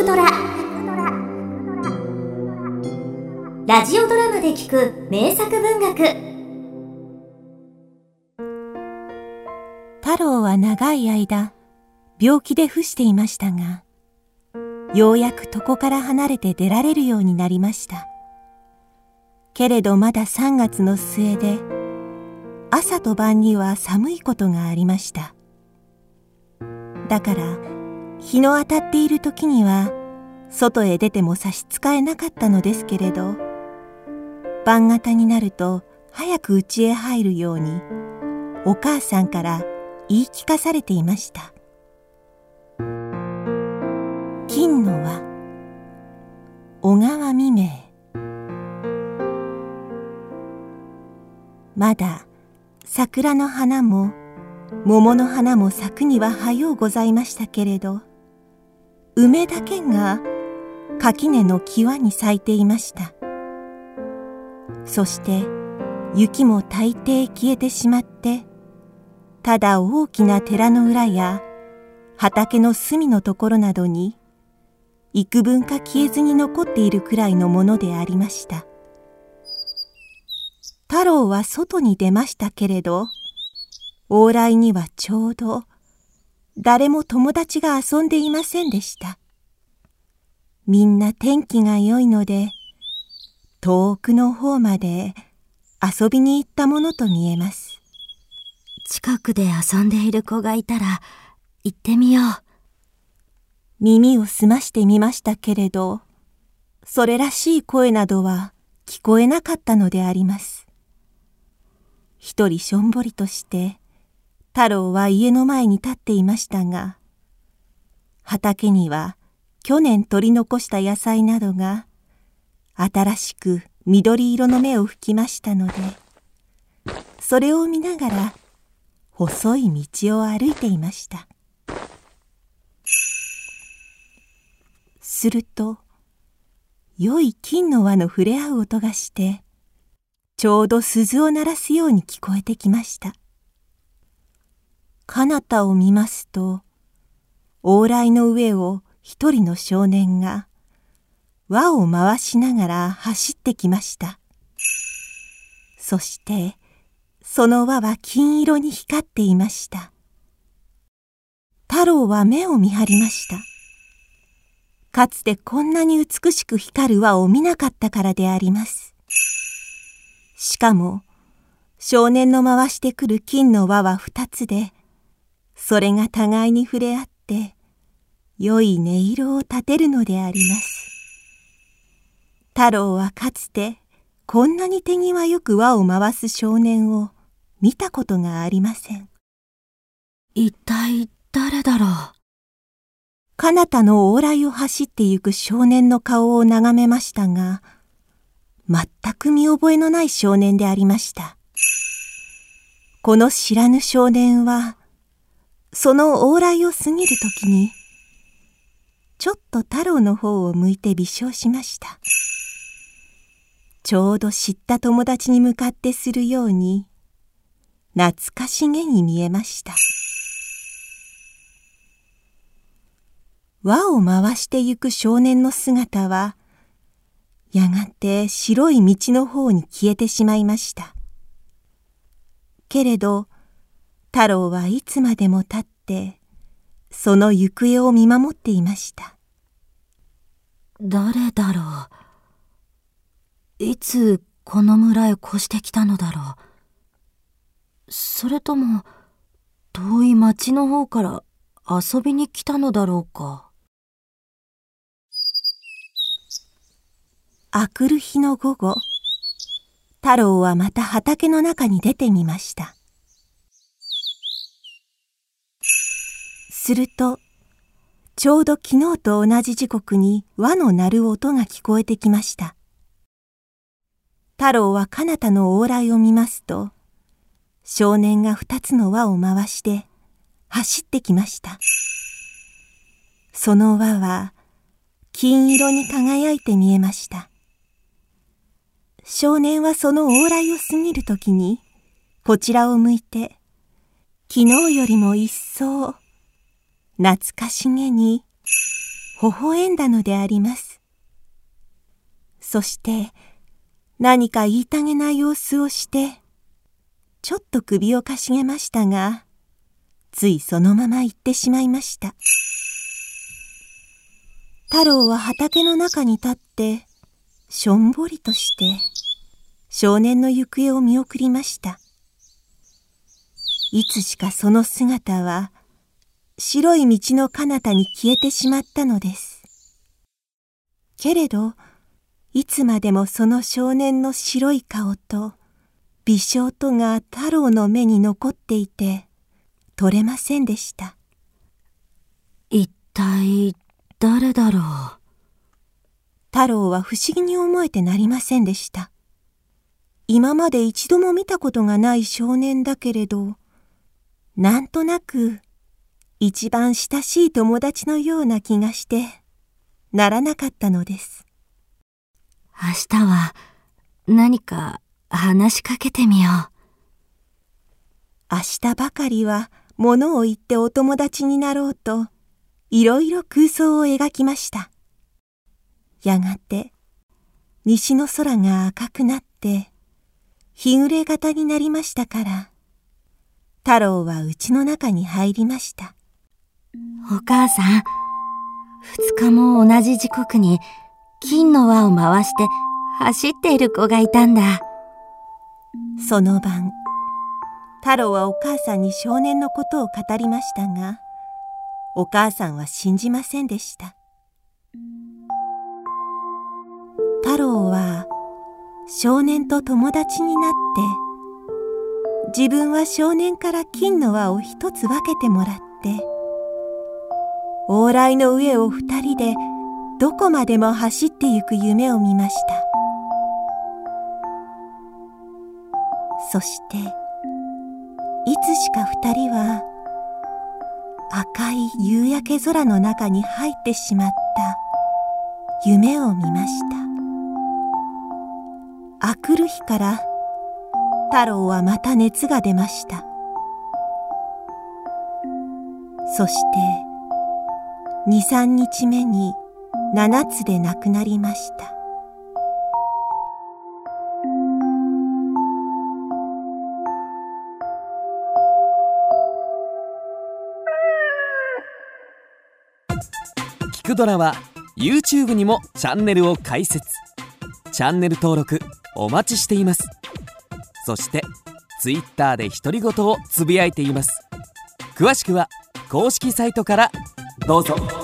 くドラ」ラジオドラマで聞く名作文学。太郎は長い間病気で伏していましたがようやく床から離れて出られるようになりました。けれどまだ3月の末で朝と晩には寒いことがありました。だから日の当たっている時には外へ出ても差し支えなかったのですけれど晩方になると早く家へ入るようにお母さんから言い聞かされていました。金の輪。小川未明。まだ桜の花も桃の花も咲くには早うございましたけれど梅だけが垣根の際に咲いていました。そして雪も大抵消えてしまってただ大きな寺の裏や畑の隅のところなどに幾分か消えずに残っているくらいのものでありました。太郎は外に出ましたけれど往来にはちょうど誰も友達が遊んでいませんでした。みんな天気が良いので遠くの方まで遊びに行ったものと見えます。近くで遊んでいる子がいたら行ってみよう。耳を澄ましてみましたけれど、それらしい声などは聞こえなかったのであります。一人しょんぼりとして太郎は家の前に立っていましたが、畑には去年取り残した野菜などが新しく緑色の芽を吹きましたので、それを見ながら細い道を歩いていました。すると、良い金の輪の触れ合う音がして、ちょうど鈴を鳴らすように聞こえてきました。彼方を見ますと、往来の上を一人の少年が輪を回しながら走ってきました。そして、その輪は金色に光っていました。太郎は目を見張りました。かつてこんなに美しく光る輪を見なかったからであります。しかも、少年の回してくる金の輪は二つで、それが互いに触れ合って、良い音色を立てるのであります。太郎はかつて、こんなに手際よく輪を回す少年を見たことがありません。一体誰だろう？彼方の往来を走ってゆく少年の顔を眺めましたが、全く見覚えのない少年でありました。この知らぬ少年は、その往来を過ぎるときに、ちょっと太郎の方を向いて微笑しました。ちょうど知った友達に向かってするように、懐かしげに見えました。輪を回してゆく少年の姿は、やがて白い道の方に消えてしまいました。けれど、太郎はいつまでも立ってその行方を見守っていました。誰だろう。いつこの村へ越してきたのだろう。それとも遠い町の方から遊びに来たのだろうか。あくる日の午後太郎はまた畑の中に出てみましたすると、ちょうど昨日と同じ時刻に輪の鳴る音が聞こえてきました。太郎は彼方の往来を見ますと、少年が二つの輪を回して走ってきました。その輪は金色に輝いて見えました。少年はその往来を過ぎるときに、こちらを向いて、昨日よりも一層懐かしげに微笑んだのであります。そして何か言いたげな様子をして、ちょっと首をかしげましたが、ついそのまま行ってしまいました。太郎は畑の中に立って、しょんぼりとして、少年の行方を見送りました。いつしかその姿は、白い道の彼方に消えてしまったのです。けれど、いつまでもその少年の白い顔と微笑とが太郎の目に残っていて取れませんでした。一体誰だろう？太郎は不思議に思えてなりませんでした。今まで一度も見たことがない少年だけれどなんとなく一番親しい友達のような気がしてならなかったのです明日は何か話しかけてみよう。明日ばかりは物を言ってお友達になろうといろいろ空想を描きました。やがて西の空が赤くなって日暮れ型になりましたから太郎は家の中に入りました。お母さん、二日も同じ時刻に金の輪を回して走っている子がいたんだ。その晩、太郎はお母さんに少年のことを語りましたが、お母さんは信じませんでした。太郎は少年と友達になって、自分は少年から金の輪を一つ分けてもらって、往来の上を二人でどこまでも走ってゆく夢を見ました。そしていつしか二人は赤い夕焼け空の中に入ってしまった夢を見ました。あくる日から太郎はまた熱が出ました。そして二三日目に7つで亡くなりました。聞くドラは YouTube にもチャンネルを開設。チャンネル登録お待ちしています。そして Twitter で独り言をつぶやいています。詳しくは公式サイトからどうぞ。